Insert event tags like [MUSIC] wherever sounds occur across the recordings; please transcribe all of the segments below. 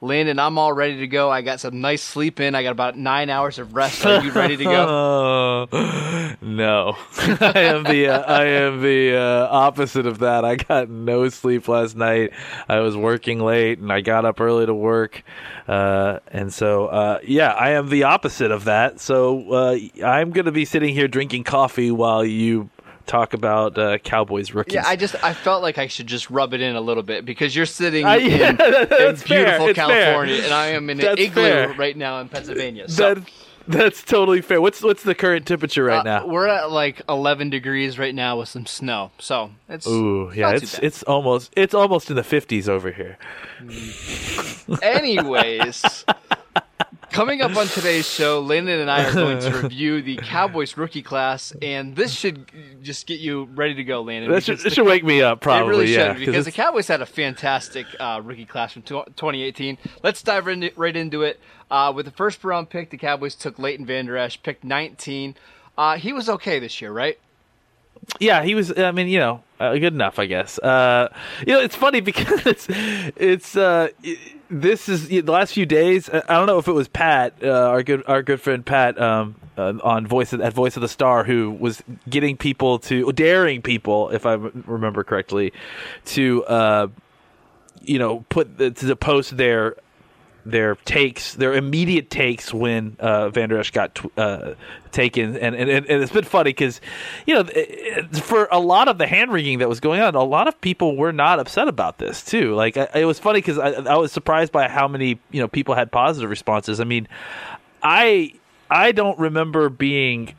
Landon, I'm all ready to go. I got some nice sleep in. I got about nine hours of rest. Are you ready to go? [LAUGHS] no, [LAUGHS] I am the uh, I am the uh, opposite of that. I got no sleep last night. I was working late and I got up early to work, uh, and so uh, yeah, I am the opposite of that. So uh, I'm going to be sitting here drinking coffee while you talk about uh, Cowboys rookies. Yeah, I just I felt like I should just rub it in a little bit because you're sitting Uh, in, yeah, [LAUGHS] in fair. beautiful California, fair. and I am in an That's igloo fair. right now in Pennsylvania. So. that that's totally fair. What's what's the current temperature right Uh, now? We're at like 11 degrees right now with some snow, so it's Ooh, yeah, it's it's almost it's almost in the 50s over here. Anyways, [LAUGHS] coming up on today's show, Landon and I are going to [LAUGHS] review the Cowboys rookie class, and this should just get you ready to go, Landon. That should, the- should wake me up, probably. it really yeah, should because the Cowboys had a fantastic uh, rookie class from 2018. Let's dive in, right into it. Uh, with the first round pick, the Cowboys took Leighton Vander Esch, picked 19. Uh, he was okay this year, right? yeah, he was. I mean, you know, uh, good enough, I guess. Uh, you know, it's funny [LAUGHS] because it's, it's uh, this is the last few days. I I don't know if it was Pat, uh, our good our good friend Pat, um, uh, on voice of, at Voice of the Star, who was getting people to daring people, if I remember correctly, to uh, you know put the, to post their their takes, their immediate takes when uh, Vander Esch got uh, taken, and, and and it's been funny because you know for a lot of the hand wringing that was going on, a lot of people were not upset about this too. Like I, it was funny because I, I was surprised by how many you know people had positive responses. I mean, I I don't remember being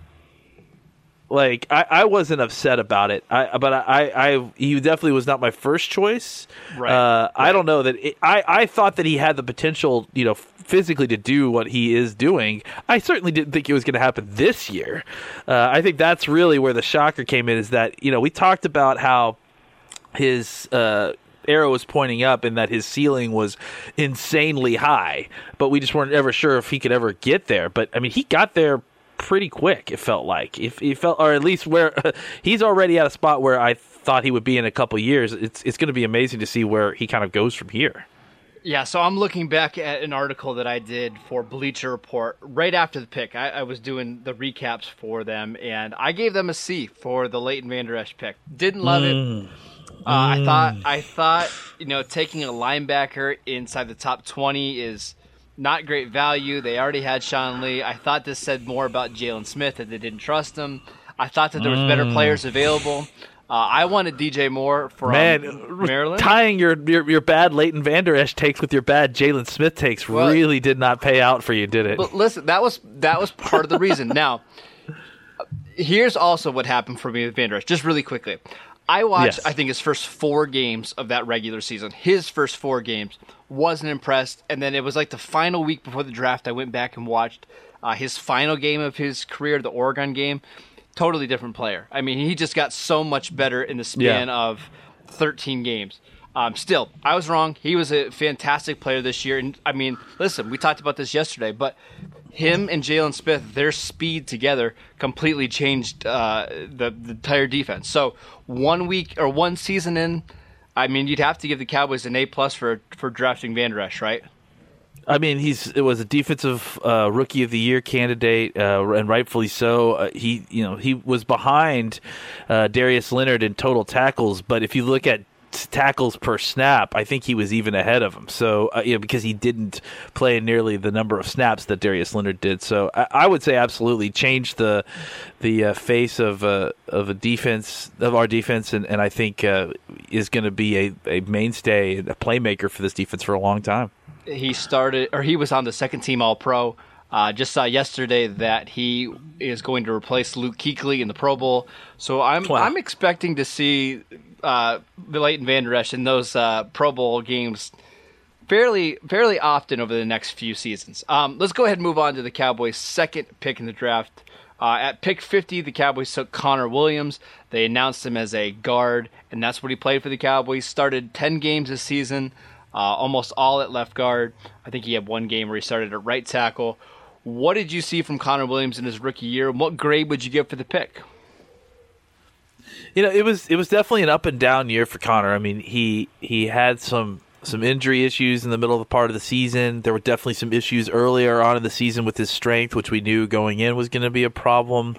like I, I wasn't upset about it. I but I, I he definitely was not my first choice. Right. Uh, I don't know that it, I I thought that he had the potential, you know, physically to do what he is doing. I certainly didn't think it was going to happen this year. Uh, I think that's really where the shocker came in. Is that you know we talked about how his uh, arrow was pointing up and that his ceiling was insanely high, but we just weren't ever sure if he could ever get there. But I mean, he got there pretty quick. It felt like if he felt, or at least where [LAUGHS] he's already at a spot where I thought he would be in a couple years. It's it's going to be amazing to see where he kind of goes from here. Yeah, so I'm looking back at an article that I did for Bleacher Report right after the pick. I, I was doing the recaps for them, and I gave them a C for the Leighton Vander Esch pick. Didn't love it. Uh, I thought I thought you know taking a linebacker inside the top 20 is not great value. They already had Sean Lee. I thought this said more about Jaylon Smith that they didn't trust him. I thought that there was better players available. Uh, I wanted DJ Moore from Man, Maryland. tying your, your your bad Leighton Vander Esch takes with your bad Jaylon Smith takes Well- really did not pay out for you, did it? But listen, that was that was part of the reason. Now, here's also what happened for me with Vander Esch, just really quickly. I watched, Yes. I think, his first four games of that regular season. His first four games wasn't impressed, and then it was like the final week before the draft. I went back and watched uh, his final game of his career, the Oregon game. Totally different player. I mean, he just got so much better in the span Yeah. of 13 games. Um, still, I was wrong. He was a fantastic player this year. And I mean, listen, we talked about this yesterday, but him and Jaylon Smith, their speed together completely changed uh, the, the entire defense. So one week or one season in, I mean, you'd have to give the Cowboys an A plus for for drafting Vander Esch, right? I mean, he's it was a defensive uh, rookie of the year candidate, uh, and rightfully so. Uh, he, you know, he was behind uh, Darius Leonard in total tackles, but if you look at tackles per snap, I think he was even ahead of him. So, uh, you know, because he didn't play nearly the number of snaps that Darius Leonard did. So, I, I would say absolutely change the the uh, face of uh, of a defense of our defense, and, and I think uh, is going to be a, a mainstay, a playmaker for this defense for a long time. He started, or he was on the second team All Pro. Uh, just saw yesterday that he is going to replace Luke Kuechly in the Pro Bowl. So I'm wow. I'm expecting to see uh, Leighton Vander Esch in those uh, Pro Bowl games fairly fairly often over the next few seasons. Um, let's go ahead and move on to the Cowboys' second pick in the draft. Uh, at pick 50, the Cowboys took Connor Williams. They announced him as a guard, and that's what he played for the Cowboys. Started 10 games this season, uh, almost all at left guard. I think he had one game where he started at right tackle. What did you see from Connor Williams in his rookie year? What grade would you give for the pick? You know, it was it was definitely an up and down year for Connor. I mean, he he had some some injury issues in the middle of the part of the season. There were definitely some issues earlier on in the season with his strength, which we knew going in was going to be a problem.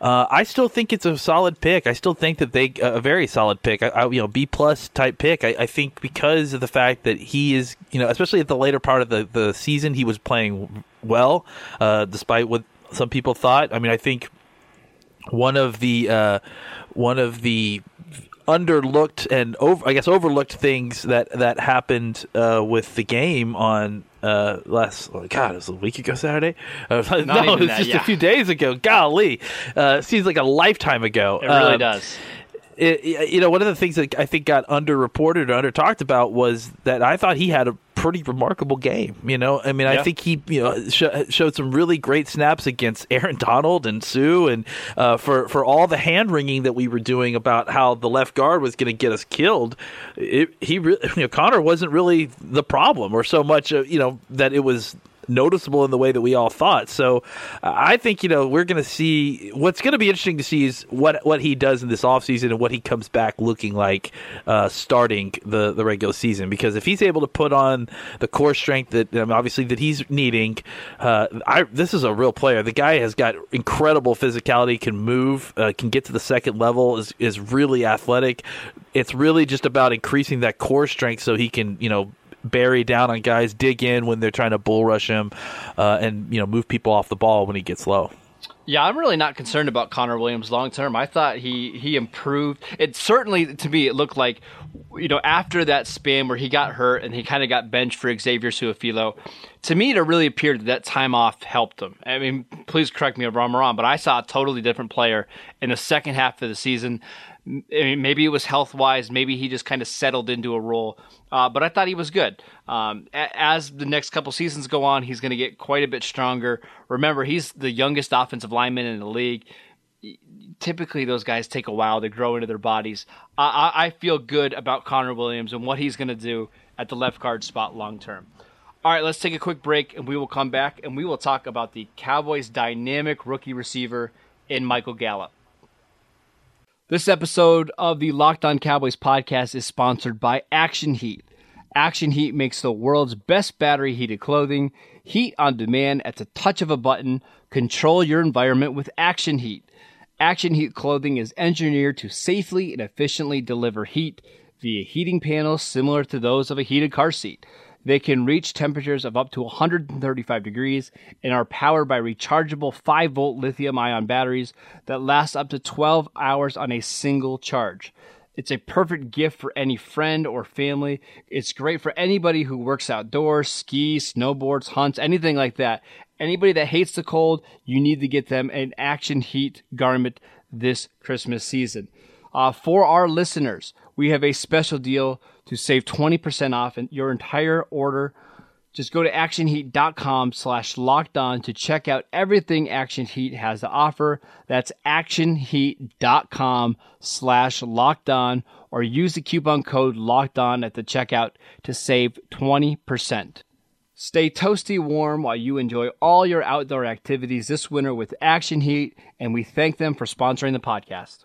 Uh, I still think it's a solid pick. I still think that they a very solid pick. I, I, you know, B plus type pick. I, I, think because of the fact that he is, you know, especially at the later part of the the season, he was playing well, uh, despite what some people thought. I mean, I think one of the uh, one of the underlooked and over, I guess overlooked things that that happened uh, with the game on uh, last oh God, it was a week ago Saturday. Uh, [LAUGHS] no, it was that, just yeah. a few days ago. Golly, uh, seems like a lifetime ago. It really um, does it, you know, one of the things that I think got underreported or under talked about was that I thought he had a pretty remarkable game. You know, I mean, yeah. I think he you know sh- showed some really great snaps against [LAUGHS] Aaron Donald and Suh, and uh, for for all the hand wringing that we were doing about how the left guard was going to get us killed, it, he re- you know Connor wasn't really the problem, or so much uh, you know that it was noticeable in the way that we all thought. So uh, I think you know we're going to see what's going to be interesting to see is what what he does in this offseason and what he comes back looking like uh, starting the the regular season. Because if he's able to put on the core strength that um, obviously that he's needing, uh, I this is a real player. The guy has got incredible physicality, can move, uh, can get to the second level, is is really athletic. It's really just about increasing that core strength so he can you know bury down on guys, dig in when they're trying to bull rush him, uh, and you know move people off the ball when he gets low. Yeah, I'm really not concerned about Connor Williams long term. I thought he he improved. It certainly to me it looked like you know after that span where he got hurt and he kind of got benched for Xavier Su'a-Filo. To me, it really appeared that, that time off helped him. I mean, please correct me if I'm wrong, but I saw a totally different player in the second half of the season. Maybe it was health wise. Maybe he just kind of settled into a role. Uh, but I thought he was good. Um, as the next couple seasons go on, he's going to get quite a bit stronger. Remember, he's the youngest offensive lineman in the league. Typically, those guys take a while to grow into their bodies. I, I feel good about Connor Williams and what he's going to do at the left guard spot long term. All right, let's take a quick break and we will come back and we will talk about the Cowboys' dynamic rookie receiver in Michael Gallup. This episode of the Locked On Cowboys podcast is sponsored by Action Heat. Action Heat makes the world's best battery heated clothing. Heat on demand at the touch of a button. Control your environment with Action Heat. Action Heat clothing is engineered to safely and efficiently deliver heat via heating panels similar to those of a heated car seat. They can reach temperatures of up to 135 degrees and are powered by rechargeable 5 volt lithium ion batteries that last up to 12 hours on a single charge. It's a perfect gift for any friend or family. It's great for anybody who works outdoors, skis, snowboards, hunts, anything like that. Anybody that hates the cold, you need to get them an Action Heat garment this Christmas season. Uh, for our listeners, we have a special deal to save 20% off your entire order. Just go to actionheat.com slash locked on to check out everything Action Heat has to offer. That's actionheat.com slash locked on or use the coupon code locked on at the checkout to save 20%. Stay toasty warm while you enjoy all your outdoor activities this winter with Action Heat, and we thank them for sponsoring the podcast.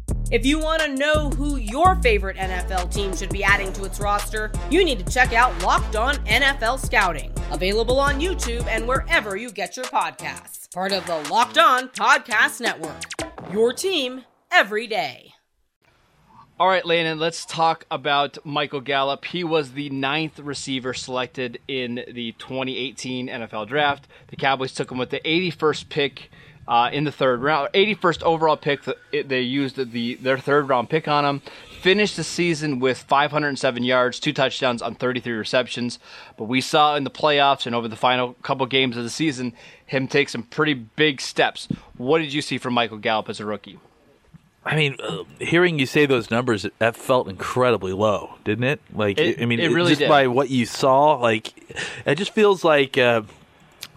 If you want to know who your favorite NFL team should be adding to its roster, you need to check out Locked On NFL Scouting, available on YouTube and wherever you get your podcasts. Part of the Locked On Podcast Network. Your team every day. All right, Landon, let's talk about Michael Gallup. He was the ninth receiver selected in the 2018 NFL Draft. The Cowboys took him with the 81st pick uh, in the third round, 81st overall pick. They used the their third round pick on him. Finished the season with 507 yards, two touchdowns on 33 receptions. But we saw in the playoffs and over the final couple games of the season him take some pretty big steps. What did you see from Michael Gallup as a rookie? I mean, uh, hearing you say those numbers, that felt incredibly low, didn't it? Like, it, I mean, it really just did. by what you saw, like, it just feels like, uh,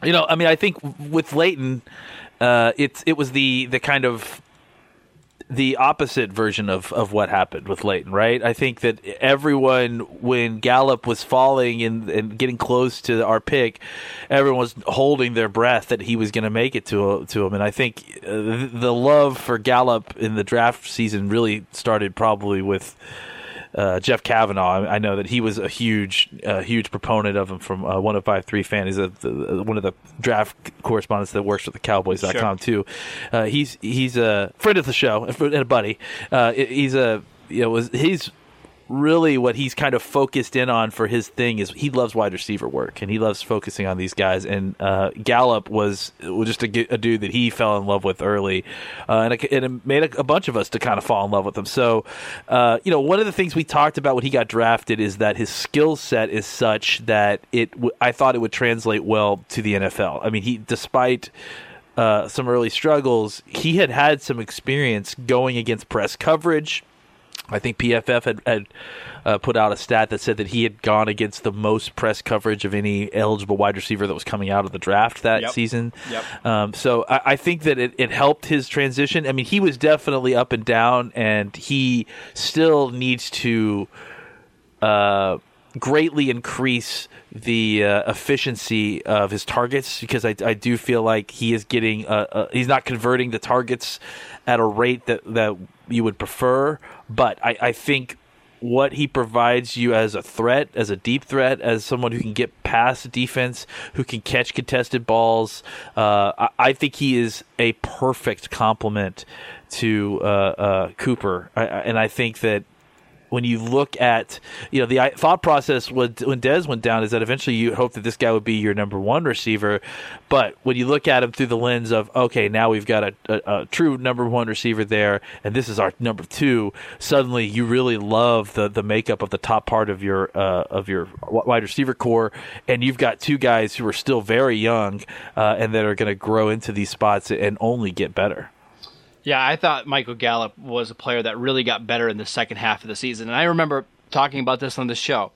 you know, I mean, I think with Leighton, uh, it's it was the the kind of the opposite version of, of what happened with Leighton, right? I think that everyone, when Gallup was falling and, and getting close to our pick, everyone was holding their breath that he was going to make it to to him. And I think uh, the love for Gallup in the draft season really started probably with uh, Jeff Cavanaugh. I, know that he was a huge, uh, huge proponent of him from uh, 1053 fan. He's a, the, one of the draft correspondents that works with the Cowboys.com sure. too. Uh, he's he's a friend of the show [LAUGHS] and a buddy. Uh, he's a you know was he's really what he's kind of focused in on for his thing is he loves wide receiver work and he loves focusing on these guys. And uh, Gallup was, just a, a, dude that he fell in love with early, uh, and, it, and, it, made a, a, bunch of us to kind of fall in love with him. So, uh, you know, one of the things we talked about when he got drafted is that his skill set is such that it. W- I thought it would translate well to the NFL. I mean, he despite. Uh, some early struggles. He had had some experience going against press coverage, I think PFF had, had uh, put out a stat that said that he had gone against the most press coverage of any eligible wide receiver that was coming out of the draft that yep. season. Yep. Um, so I, I, think that it, it, helped his transition. I mean, he was definitely up and down, and he still needs to uh, greatly increase the uh, efficiency of his targets because I, I, do feel like he is getting uh, uh, he's not converting the targets at a rate that that you would prefer. But I, I think what he provides you as a threat, as a deep threat, as someone who can get past defense, who can catch contested balls. Uh, I, I, think he is a perfect complement to uh, uh, Cooper, I, and I think that when you look at you know the thought process when when Dez went down is that eventually you hope that this guy would be your number one receiver, but when you look at him through the lens of okay now we've got a, a, a true number one receiver there and this is our number two, suddenly you really love the the makeup of the top part of your uh, of your wide receiver corps, and you've got two guys who are still very young uh, and that are going to grow into these spots and only get better. Yeah, I thought Michael Gallup was a player that really got better in the second half of the season. And I remember talking about this on the show.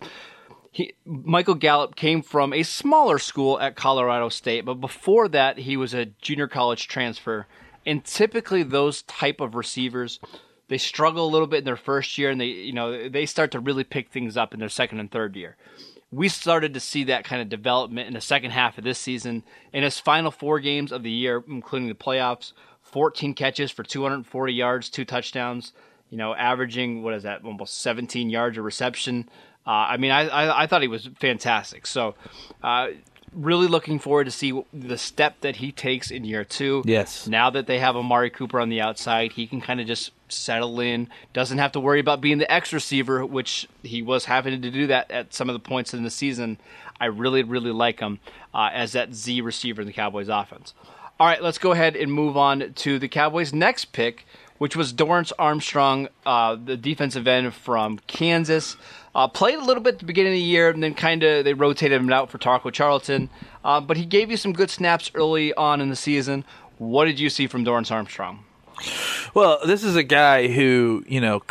He, Michael Gallup came from a smaller school at Colorado State, but before that, he was a junior college transfer. And typically, those type of receivers, they struggle a little bit in their first year, and they, you know, they start to really pick things up in their second and third year. We started to see that kind of development in the second half of this season. In his final four games of the year, including the playoffs, 14 catches for 240 yards, two touchdowns. You know, averaging what is that? Almost 17 yards a reception. Uh, I mean, I, I, I thought he was fantastic. So, uh, really looking forward to see the step that he takes in year two. Yes. Now that they have Amari Cooper on the outside, he can kind of just settle in. Doesn't have to worry about being the X receiver, which he was having to do that at some of the points in the season. I really, really like him uh, as that Z receiver in the Cowboys offense. All right, let's go ahead and move on to the Cowboys' next pick, which was Dorrance Armstrong, uh, the defensive end from Kansas. Uh, played a little bit at the beginning of the year, and then kind of they rotated him out for Taco Charlton. Uh, but he gave you some good snaps early on in the season. What did you see from Dorrance Armstrong? Well, this is a guy who, you know,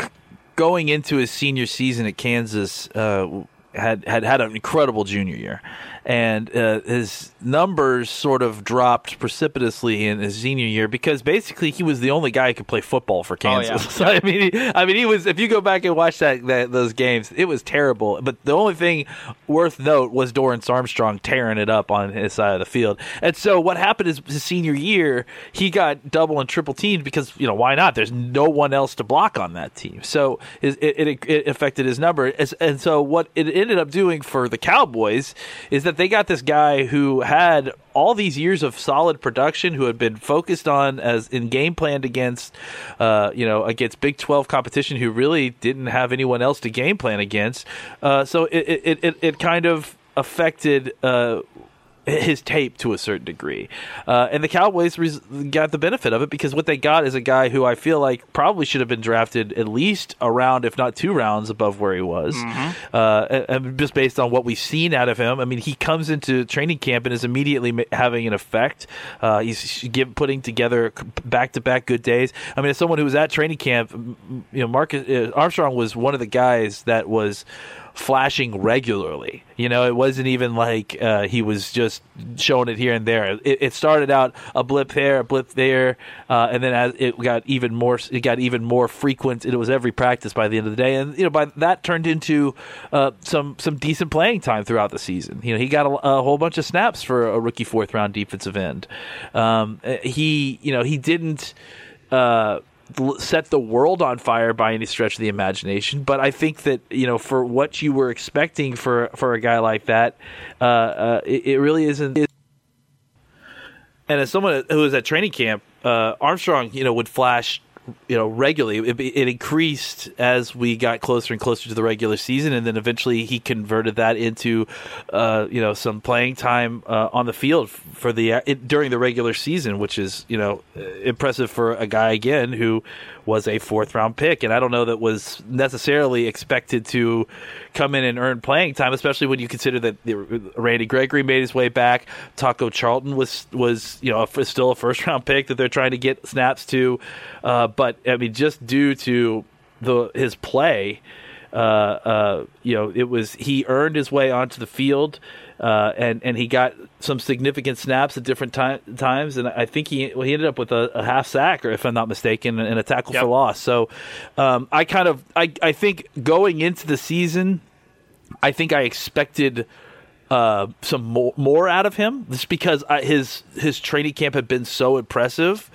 going into his senior season at Kansas, uh, had, had had an incredible junior year and uh, his numbers sort of dropped precipitously in his senior year because basically he was the only guy who could play football for Kansas. yeah. [LAUGHS] so, I mean, he, I mean, he was. If you go back and watch that, that those games, it was terrible. But the only thing worth note was Dorrance Armstrong tearing it up on his side of the field. And so what happened is his senior year, he got double and triple teamed because you know why not? There's no one else to block on that team, so it it, it affected his number. And so what it ended up doing for the Cowboys is that they got this guy who had all these years of solid production, who had been focused on as in game planned against, uh, you know, against Big Twelve competition, who really didn't have anyone else to game plan against. Uh, so it it, it it kind of affected. Uh, his tape to a certain degree. Uh, and the Cowboys res- got the benefit of it because what they got is a guy who I feel like probably should have been drafted at least a round, if not two rounds above where he was. Uh, and, and just based on what we've seen out of him, I mean, he comes into training camp and is immediately ma- having an effect. Uh, he's give, putting together back to back good days. I mean, as someone who was at training camp, you know, Marcus uh, Armstrong was one of the guys that was flashing regularly. You know, it wasn't even like uh, he was just showing it here and there. It, it started out a blip there, a blip there, uh, and then as it got even more, it got even more frequent. It was every practice by the end of the day, and you know, by that turned into uh, some some decent playing time throughout the season. You know, he got a, a whole bunch of snaps for a rookie fourth round defensive end. Um, he, you know, he didn't. Uh, set the world on fire by any stretch of the imagination. But I think that you know, for what you were expecting for for a guy like that, uh, uh, it, it really isn't. And as someone who was at training camp, uh, Armstrong, you know, would flash, you know, regularly. It, it increased as we got closer and closer to the regular season, and then eventually he converted that into, uh, you know, some playing time uh, on the field for the it, during the regular season, which is you know impressive for a guy again who was a fourth round pick, and I don't know that was necessarily expected to come in and earn playing time, especially when you consider that Randy Gregory made his way back. Taco Charlton was was you know a, still a first round pick that they're trying to get snaps to, uh, but I mean just due to the his play. Uh, uh, you know, it was he earned his way onto the field, uh, and and he got some significant snaps at different ti- times, and I think he well, he ended up with a, a half sack, or if I'm not mistaken, and a tackle Yep. for loss. So, um, I kind of I I think going into the season, I think I expected uh, some more, more out of him just because I, his his training camp had been so impressive.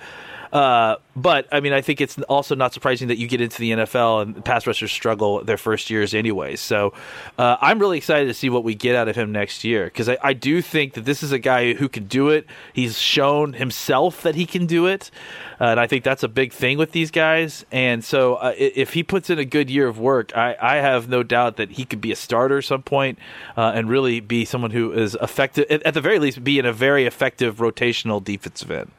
Uh, but I mean, I think it's also not surprising that you get into the NFL and pass rushers struggle their first years, anyway. So uh, I'm really excited to see what we get out of him next year because I, I do think that this is a guy who can do it. He's shown himself that he can do it, uh, and I think that's a big thing with these guys. And so uh, if he puts in a good year of work, I, I have no doubt that he could be a starter at some point, uh, and really be someone who is effective at, at the very least, be in a very effective rotational defensive end.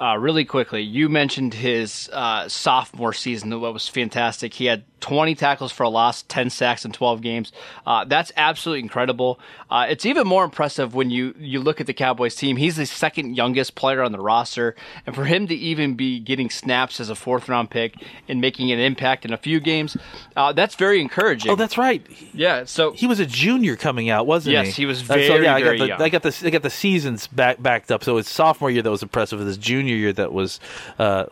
Uh, really quickly, you mentioned his uh, sophomore season, that was fantastic. He had 20 tackles for a loss, 10 sacks in 12 games. Uh, that's absolutely incredible. Uh, it's even more impressive when you, you look at the Cowboys team. He's the second youngest player on the roster, and for him to even be getting snaps as a fourth round pick and making an impact in a few games, uh, that's very encouraging. Oh, that's right. yeah. So He was a junior coming out, wasn't he? Yes, he was Uh, so very, yeah, I very got the, young. I got the I got the seasons back backed up. So his sophomore year that was impressive. His junior year that was uh,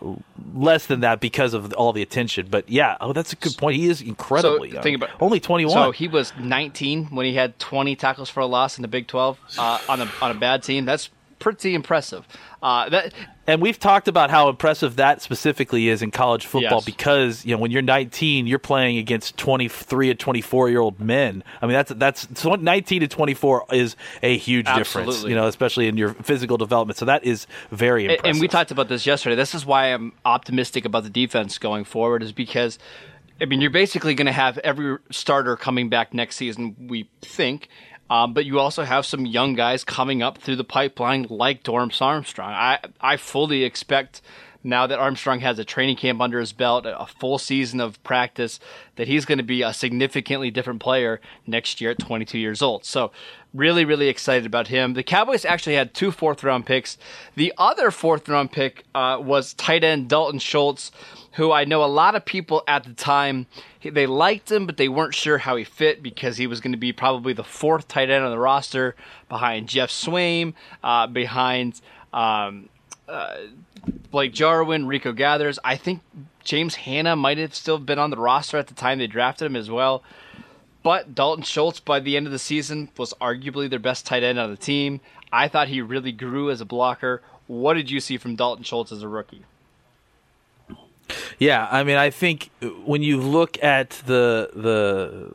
less than that because of all the attention. But yeah, oh, that's a good point. He is incredibly So, young. think about- only twenty one. So he was 19 when he had 20 tackles for a loss in the Big 12 uh, on a on a bad team. That's pretty impressive. Uh, that And we've talked about how impressive that specifically is in college football Yes. because you know when you're 19, you're playing against 23 and 24 year old men. I mean that's that's so 19 to 24 is a huge difference. You know, especially in your physical development. So that is very and- impressive. and we talked about this yesterday. This is why I'm optimistic about the defense going forward, is because I mean you're basically going to have every starter coming back next season. We think. Um, but you also have some young guys coming up through the pipeline, like Dorrance Armstrong. I I fully expect now that Armstrong has a training camp under his belt, a full season of practice, that he's going to be a significantly different player next year at 22 years old. So, really, really excited about him. The Cowboys actually had two fourth round picks. The other fourth round pick uh, was tight end Dalton Schultz, who I know a lot of people at the time they liked him, but they weren't sure how he fit because he was going to be probably the fourth tight end on the roster behind Geoff Swaim, uh, behind. Um, uh, Blake Jarwin, Rico Gathers. I think James Hanna might have still been on the roster at the time they drafted him as well. But Dalton Schultz, by the end of the season, was arguably their best tight end on the team. I thought he really grew as a blocker. What did you see from Dalton Schultz as a rookie? Yeah, I mean, I think when you look at the the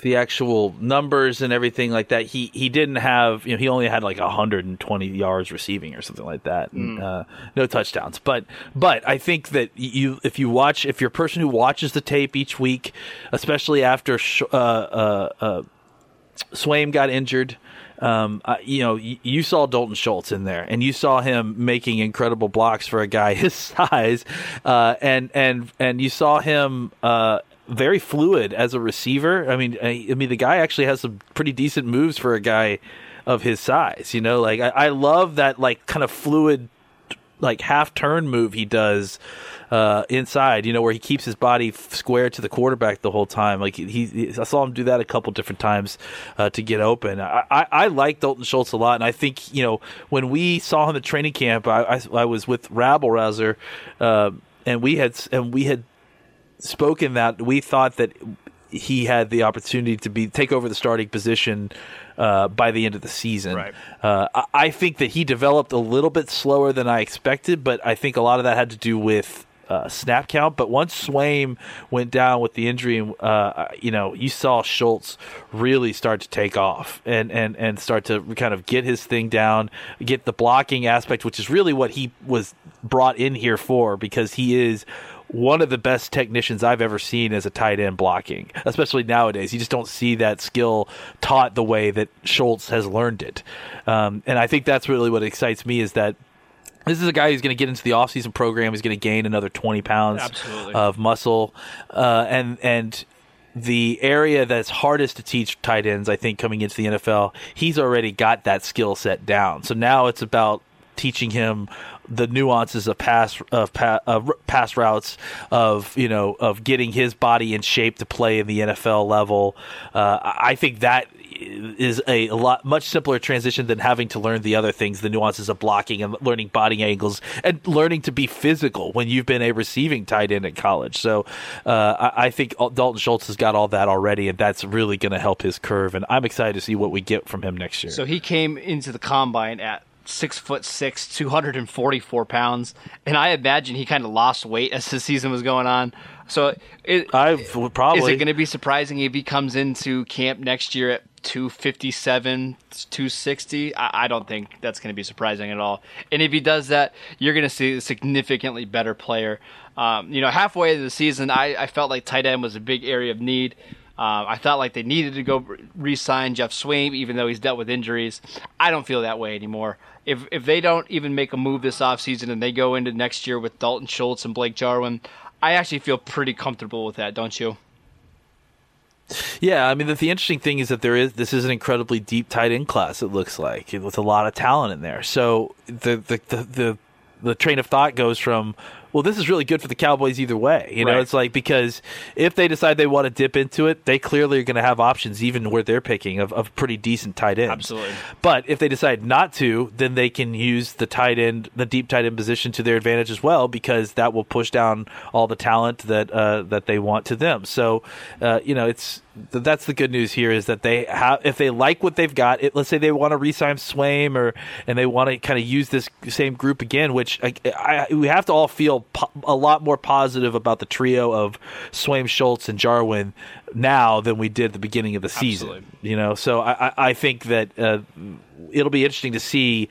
the actual numbers and everything like that, he he didn't have you know he only had like 120 yards receiving or something like that, and, mm. uh, no touchdowns. But but I think that you if you watch if you're a person who watches the tape each week, especially after uh, uh, uh, Swaim got injured. Um, you know, you, you, saw Dalton Schultz in there, and you saw him making incredible blocks for a guy [LAUGHS] his size, uh, and and and you saw him uh, very fluid as a receiver. I mean, I, I, mean, the guy actually has some pretty decent moves for a guy of his size. You know, like I, I love that like kind of fluid, like half turn move he does uh, inside. You know, where he keeps his body square to the quarterback the whole time. Like he, he I saw him do that a couple different times uh, to get open. I, I, I, like Dalton Schultz a lot, and I think you know when we saw him at training camp, I, I, I was with Rabble Rouser, uh, and we had and we had spoken that we thought that he had the opportunity to be take over the starting position uh, by the end of the season. Right. Uh, I, I, think that he developed a little bit slower than I expected, but I think a lot of that had to do with. Uh, snap count, but once Swaim went down with the injury, uh, you know, you saw Schultz really start to take off and, and, and start to kind of get his thing down, get the blocking aspect, which is really what he was brought in here for, because he is one of the best technicians I've ever seen as a tight end blocking, especially nowadays. You just don't see that skill taught the way that Schultz has learned it. Um, and I think that's really what excites me is that this is a guy who's going to get into the offseason program. He's going to gain another 20 pounds Absolutely. of muscle. Uh, and, and, the area that's hardest to teach tight ends, I think, coming into the NFL, he's already got that skill set down. So now it's about teaching him the nuances of pass of, pa- of pass routes of you know of getting his body in shape to play in the NFL level. Uh, I think that is a, lot much simpler transition than having to learn the other things, the nuances of blocking and learning body angles and learning to be physical when you've been a receiving tight end in college. So uh, I, I, think Dalton Schultz has got all that already, and that's really going to help his curve. And I'm excited to see what we get from him next year. So he came into the combine at six foot six, 244 pounds, and I imagine he kind of lost weight as the season was going on. So, it, I probably is it going to be surprising if he comes into camp next year at 257, 260? I, I don't think that's going to be surprising at all. And if he does that, you're going to see a significantly better player. Um, you know, halfway into the season, I, I felt like tight end was a big area of need. Uh, I felt like they needed to go re-sign Geoff Swaim, even though he's dealt with injuries. I don't feel that way anymore if if they don't even make a move this offseason and they go into next year with Dalton Schultz and Blake Jarwin, I actually feel pretty comfortable with that, don't you? Yeah, I mean the, the, interesting thing is that there is this is an incredibly deep tight end class. It looks like with a lot of talent in there. So the the the, the, the train of thought goes from well, this is really good for the Cowboys either way. You know, right. it's like because if they decide they want to dip into it, they clearly are going to have options even where they're picking of, of pretty decent tight ends. Absolutely. But if they decide not to, then they can use the tight end, the deep tight end position to their advantage as well because that will push down all the talent that uh, that they want to them. So, uh, you know, it's that's the good news here is that they have if they like what they've got it, let's say they want to re-sign Swaim or and they want to kind of use this same group again which I, I, we have to all feel po- a lot more positive about the trio of Swaim Schultz and Jarwin now than we did at the beginning of the season Absolutely. you know so I, I think that uh, it'll be interesting to see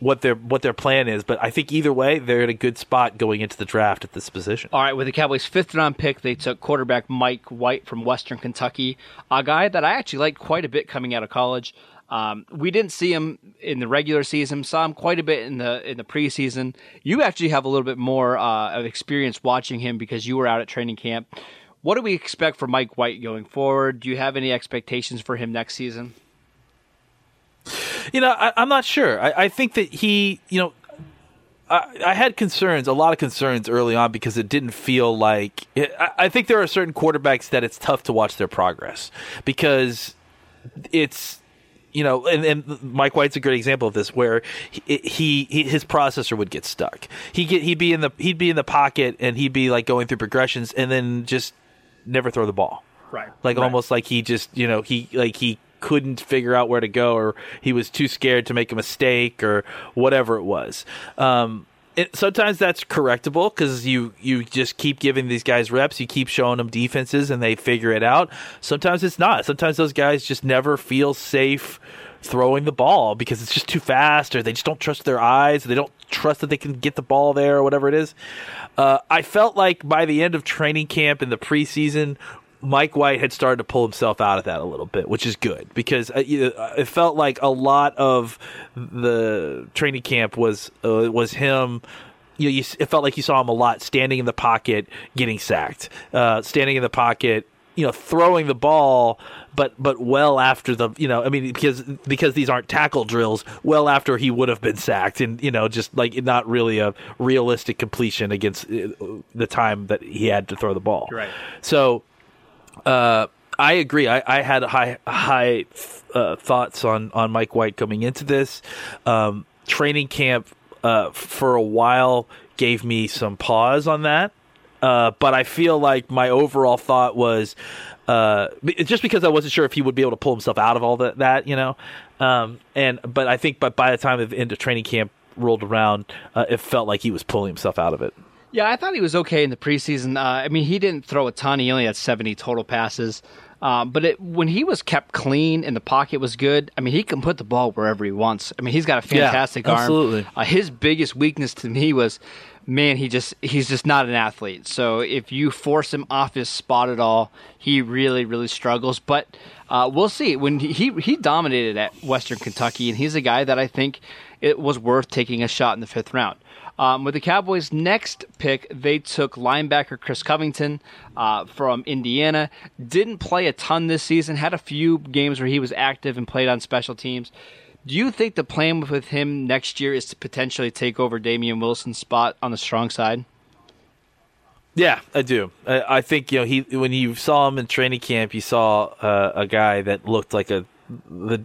what their what their plan is. But I think either way, they're in a good spot going into the draft at this position. All right, with the Cowboys' fifth round pick, they took quarterback Mike White from Western Kentucky, a guy that I actually liked quite a bit coming out of college. Um, we didn't see him in the regular season. Saw him quite a bit in the in the preseason. You actually have a little bit more uh, of experience watching him because you were out at training camp. What do we expect for Mike White going forward? Do you have any expectations for him next season? You know, I, am not sure. I, I, think that he, you know, I, I, had concerns, a lot of concerns early on because it didn't feel like. It, I, I think there are certain quarterbacks that it's tough to watch their progress because it's you know, and, and, Mike White's a great example of this, where he, he, he, his processor would get stuck. He get he'd be in the he'd be in the pocket and he'd be like going through progressions and then just never throw the ball. Right. Like right. almost like he just you know he like he couldn't figure out where to go or he was too scared to make a mistake or whatever it was. Um, it, sometimes that's correctable because you you just keep giving these guys reps, you keep showing them defenses, and they figure it out. Sometimes it's not. Sometimes those guys just never feel safe throwing the ball because it's just too fast, or they just don't trust their eyes, they don't trust that they can get the ball there, or whatever it is. Uh, I felt like by the end of training camp in the preseason, Mike White had started to pull himself out of that a little bit, which is good because uh, it felt like a lot of the training camp was uh, was him. You, know, you, it felt like you saw him a lot standing in the pocket, getting sacked, uh, standing in the pocket, you know, throwing the ball, but but well after the you know, I mean because because these aren't tackle drills, well after he would have been sacked, and you know, just like not really a realistic completion against uh, the time that he had to throw the ball. Right. So uh, I agree. I, I had high high uh, thoughts on on Mike White coming into this um, training camp. Uh, for a while, gave me some pause on that. Uh, but I feel like my overall thought was uh, just because I wasn't sure if he would be able to pull himself out of all that, that you know. Um, and but I think, but by the time the end of training camp rolled around, uh, it felt like he was pulling himself out of it. Yeah, I thought he was okay in the preseason. Uh, I mean, he didn't throw a ton. He only had 70 total passes. Uh, but it, when he was kept clean and the pocket was good, I mean, he can put the ball wherever he wants. I mean, he's got a fantastic yeah, arm. Absolutely. Uh, his biggest weakness to me was, man, he just he's just not an athlete. So if you force him off his spot at all, he really really struggles. But uh, we'll see. When he, he dominated at Western Kentucky, and he's a guy that I think it was worth taking a shot in the fifth round. Um, with the Cowboys' next pick, they took linebacker Chris Covington uh, from Indiana. Didn't play a ton this season, had a few games where he was active and played on special teams. Do you think the plan with him next year is to potentially take over Damien Wilson's spot on the strong side? Yeah, I do. I, I think you know he when you saw him in training camp, you saw uh, a guy that looked like a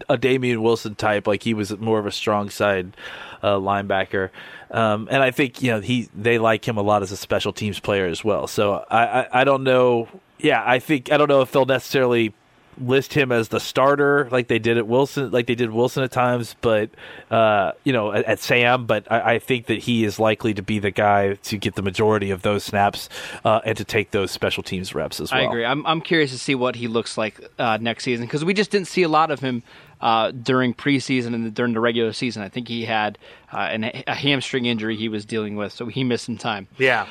a Damien Wilson type, like he was more of a strong side uh, linebacker. Um, and I think you know he they like him a lot as a special teams player as well. So I, I, I don't know. Yeah, I think I don't know if they'll necessarily list him as the starter like they did at Wilson, like they did Wilson at times, but uh, you know at, at Sam. But I, I, think that he is likely to be the guy to get the majority of those snaps uh, and to take those special teams reps as well. I agree. I'm I'm curious to see what he looks like uh, next season because we just didn't see a lot of him uh, during preseason and during the regular season. I think he had uh, an, a hamstring injury he was dealing with, so he missed some time. Yeah.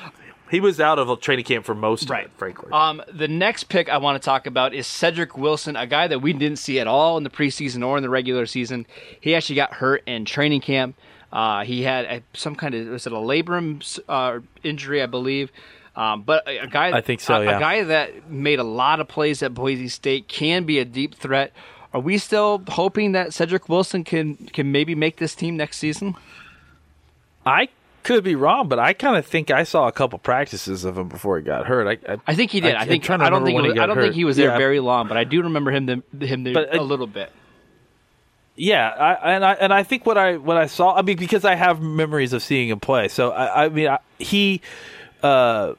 He was out of a training camp for most right. of it, frankly. Um, the next pick I want to talk about is Cedric Wilson, a guy that we didn't see at all in the preseason or in the regular season. He actually got hurt in training camp. Uh, he had a, some kind of was it a labrum uh, injury, I believe. Um, but a, a, guy, I think so. A, yeah. a guy that made a lot of plays at Boise State can be a deep threat. Are we still hoping that Cedric Wilson can can maybe make this team next season? I could be wrong, but I kind of think I saw a couple practices of him before he got hurt. I, I, I think he did. I, I think I don't think was, I don't hurt. think he was there yeah. very long, but I do remember him the, him there but, a little bit. Yeah, I, and I and I think what I what I saw. I mean, because I have memories of seeing him play. So I, I mean, he. Uh,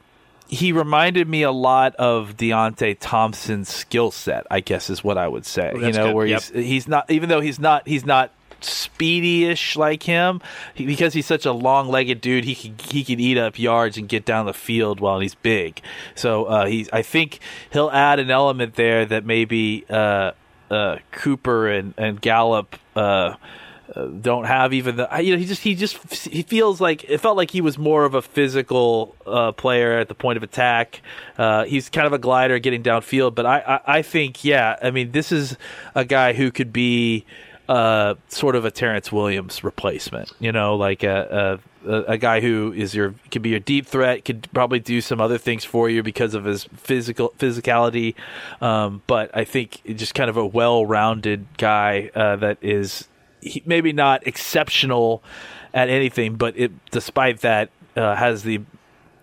he reminded me a lot of Deionte Thompson's skill set, I guess is what I would say. Oh, you know, good. where yep. he's he's not even though he's not he's not speedy-ish like him he, because he's such a long-legged dude he can he could eat up yards and get down the field while he's big so uh, he's I think he'll add an element there that maybe uh, uh, Cooper and and Gallup uh, uh, don't have even the you know he just he just he feels like it felt like he was more of a physical uh, player at the point of attack. Uh, he's kind of a glider getting downfield, but I, I, I think yeah, I mean this is a guy who could be uh, sort of a Terrance Williams replacement. You know, like a, a a guy who is your could be your deep threat, could probably do some other things for you because of his physical physicality. Um, but I think just kind of a well-rounded guy uh, that is he, maybe not exceptional at anything, but it, despite that, uh, has the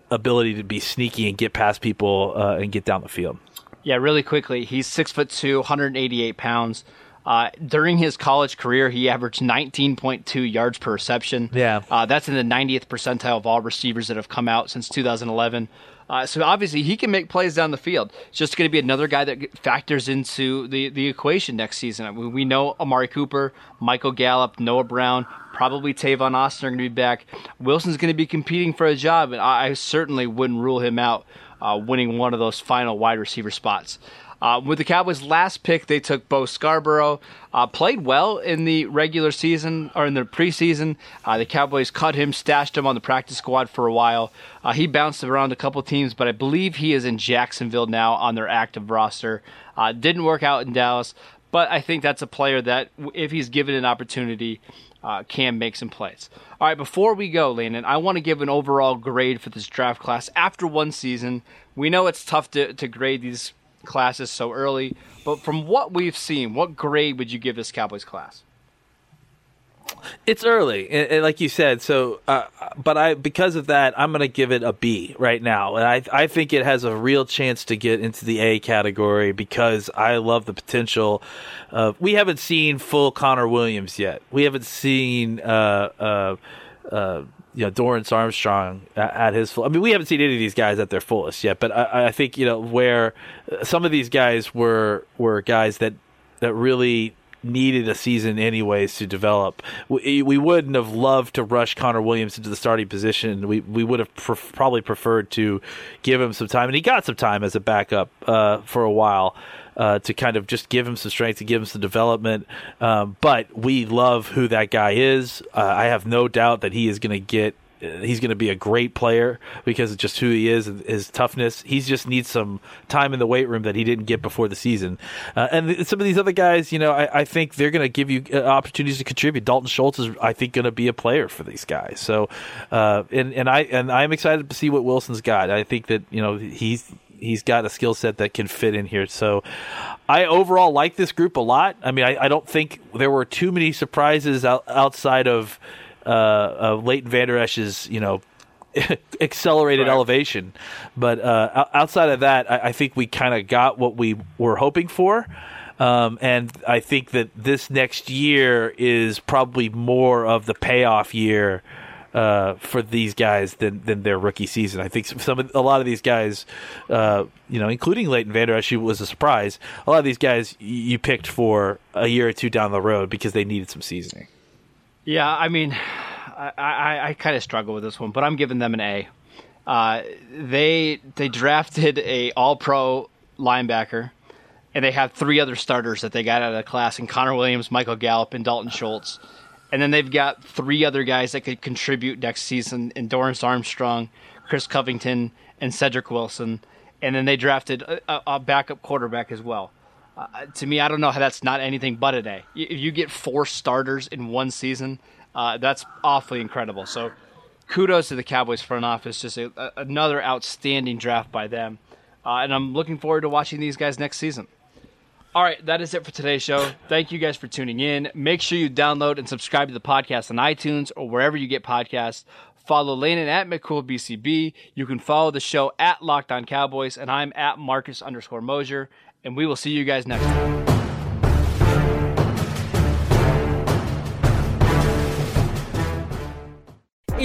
ability to be sneaky and get past people uh, and get down the field. Yeah, really quickly. He's six foot two, 188 pounds. Uh, during his college career, he averaged 19.2 yards per reception. Yeah. Uh, that's in the 90th percentile of all receivers that have come out since 2011. Uh, so obviously he can make plays down the field. It's just going to be another guy that factors into the, the equation next season. I mean, we know Amari Cooper, Michael Gallup, Noah Brown, probably Tavon Austin are going to be back. Wilson's going to be competing for a job, and I, I certainly wouldn't rule him out uh, winning one of those final wide receiver spots. Uh, with the Cowboys' last pick, they took Bo Scarborough. Uh, played well in the regular season or in the preseason. Uh, the Cowboys cut him, stashed him on the practice squad for a while. Uh, he bounced around a couple teams, but I believe he is in Jacksonville now on their active roster. Uh, didn't work out in Dallas, but I think that's a player that, if he's given an opportunity, uh, can make some plays. All right, before we go, Landon, I want to give an overall grade for this draft class after one season. We know it's tough to, to grade these classes so early, but from what we've seen, what grade would you give this Cowboys class? It's early, and, and like you said. So, uh, but I because of that, I'm going to give it a B right now, and I I think it has a real chance to get into the A category because I love the potential. We haven't seen full Connor Williams yet. We haven't seen. Uh, uh, uh you know Dorance Armstrong at, his full. I mean, we haven't seen any of these guys at their fullest yet, but I, I think you know where some of these guys were were guys that that really needed a season anyways to develop. We, we wouldn't have loved to rush Connor Williams into the starting position. We we would have probably preferred to give him some time, and he got some time as a backup uh, for a while. Uh, to kind of just give him some strength, to give him some development. Um, but we love who that guy is. Uh, I have no doubt that he is going to get he's going to be a great player because of just who he is and his toughness. He just needs some time in the weight room that he didn't get before the season. Uh, and some of these other guys, you know, I, I think they're going to give you uh, opportunities to contribute. Dalton Schultz is, I think, going to be a player for these guys. So, uh, and and I and I'm excited to see what Wilson's got. I think that you know he's he's got a skill set that can fit in here. So I overall like this group a lot. I mean, I, I don't think there were too many surprises out, outside of uh, uh, Leighton Vander Esch's, you know, [LAUGHS] accelerated right. elevation. But uh, outside of that, I, I think we kind of got what we were hoping for. Um, and I think that this next year is probably more of the payoff year uh, for these guys than than their rookie season. I think some of, a lot of these guys, uh, you know, including Leighton Vander Esch, who was a surprise. A lot of these guys you picked for a year or two down the road because they needed some seasoning. Yeah, I mean, I, I, I kind of struggle with this one, but I'm giving them an A. Uh, they they drafted a All Pro linebacker, and they have three other starters that they got out of the class: and Connor Williams, Michael Gallup, and Dalton Schultz. And then they've got three other guys that could contribute next season: in Armstrong, Chris Covington, and Cedric Wilson. And then they drafted a, a backup quarterback as well. Uh, to me, I don't know how that's not anything but a day. If you get four starters in one season, uh, that's awfully incredible. So, kudos to the Cowboys front office. Just a, a, another outstanding draft by them. Uh, and I'm looking forward to watching these guys next season. All right, that is it for today's show. Thank you guys for tuning in. Make sure you download and subscribe to the podcast on iTunes or wherever you get podcasts. Follow Landon at McCoolBCB. You can follow the show at Locked On Cowboys, and I'm at Marcus underscore Mosher and we will see you guys next time.